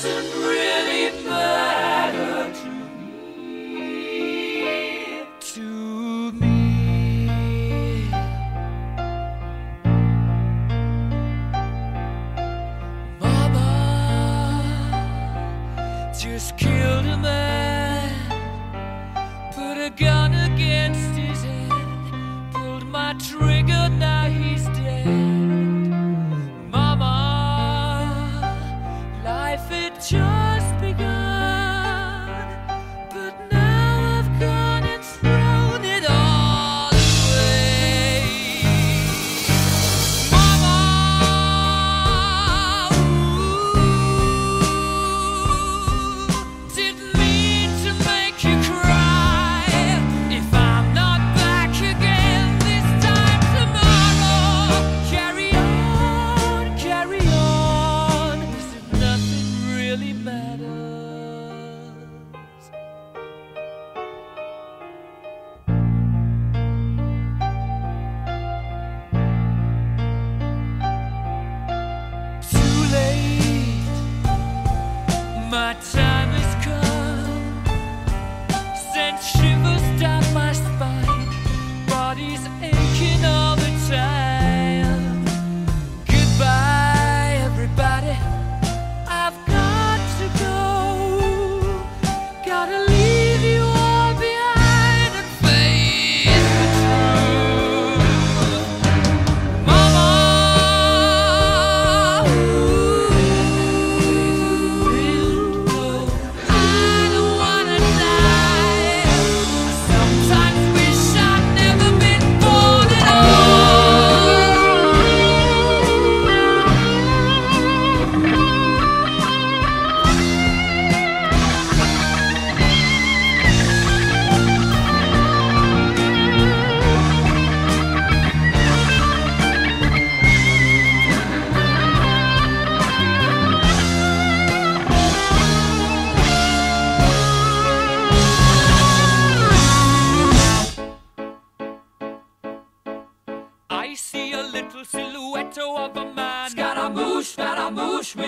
Doesn't really matter to me. To me. Mama just killed a man, my time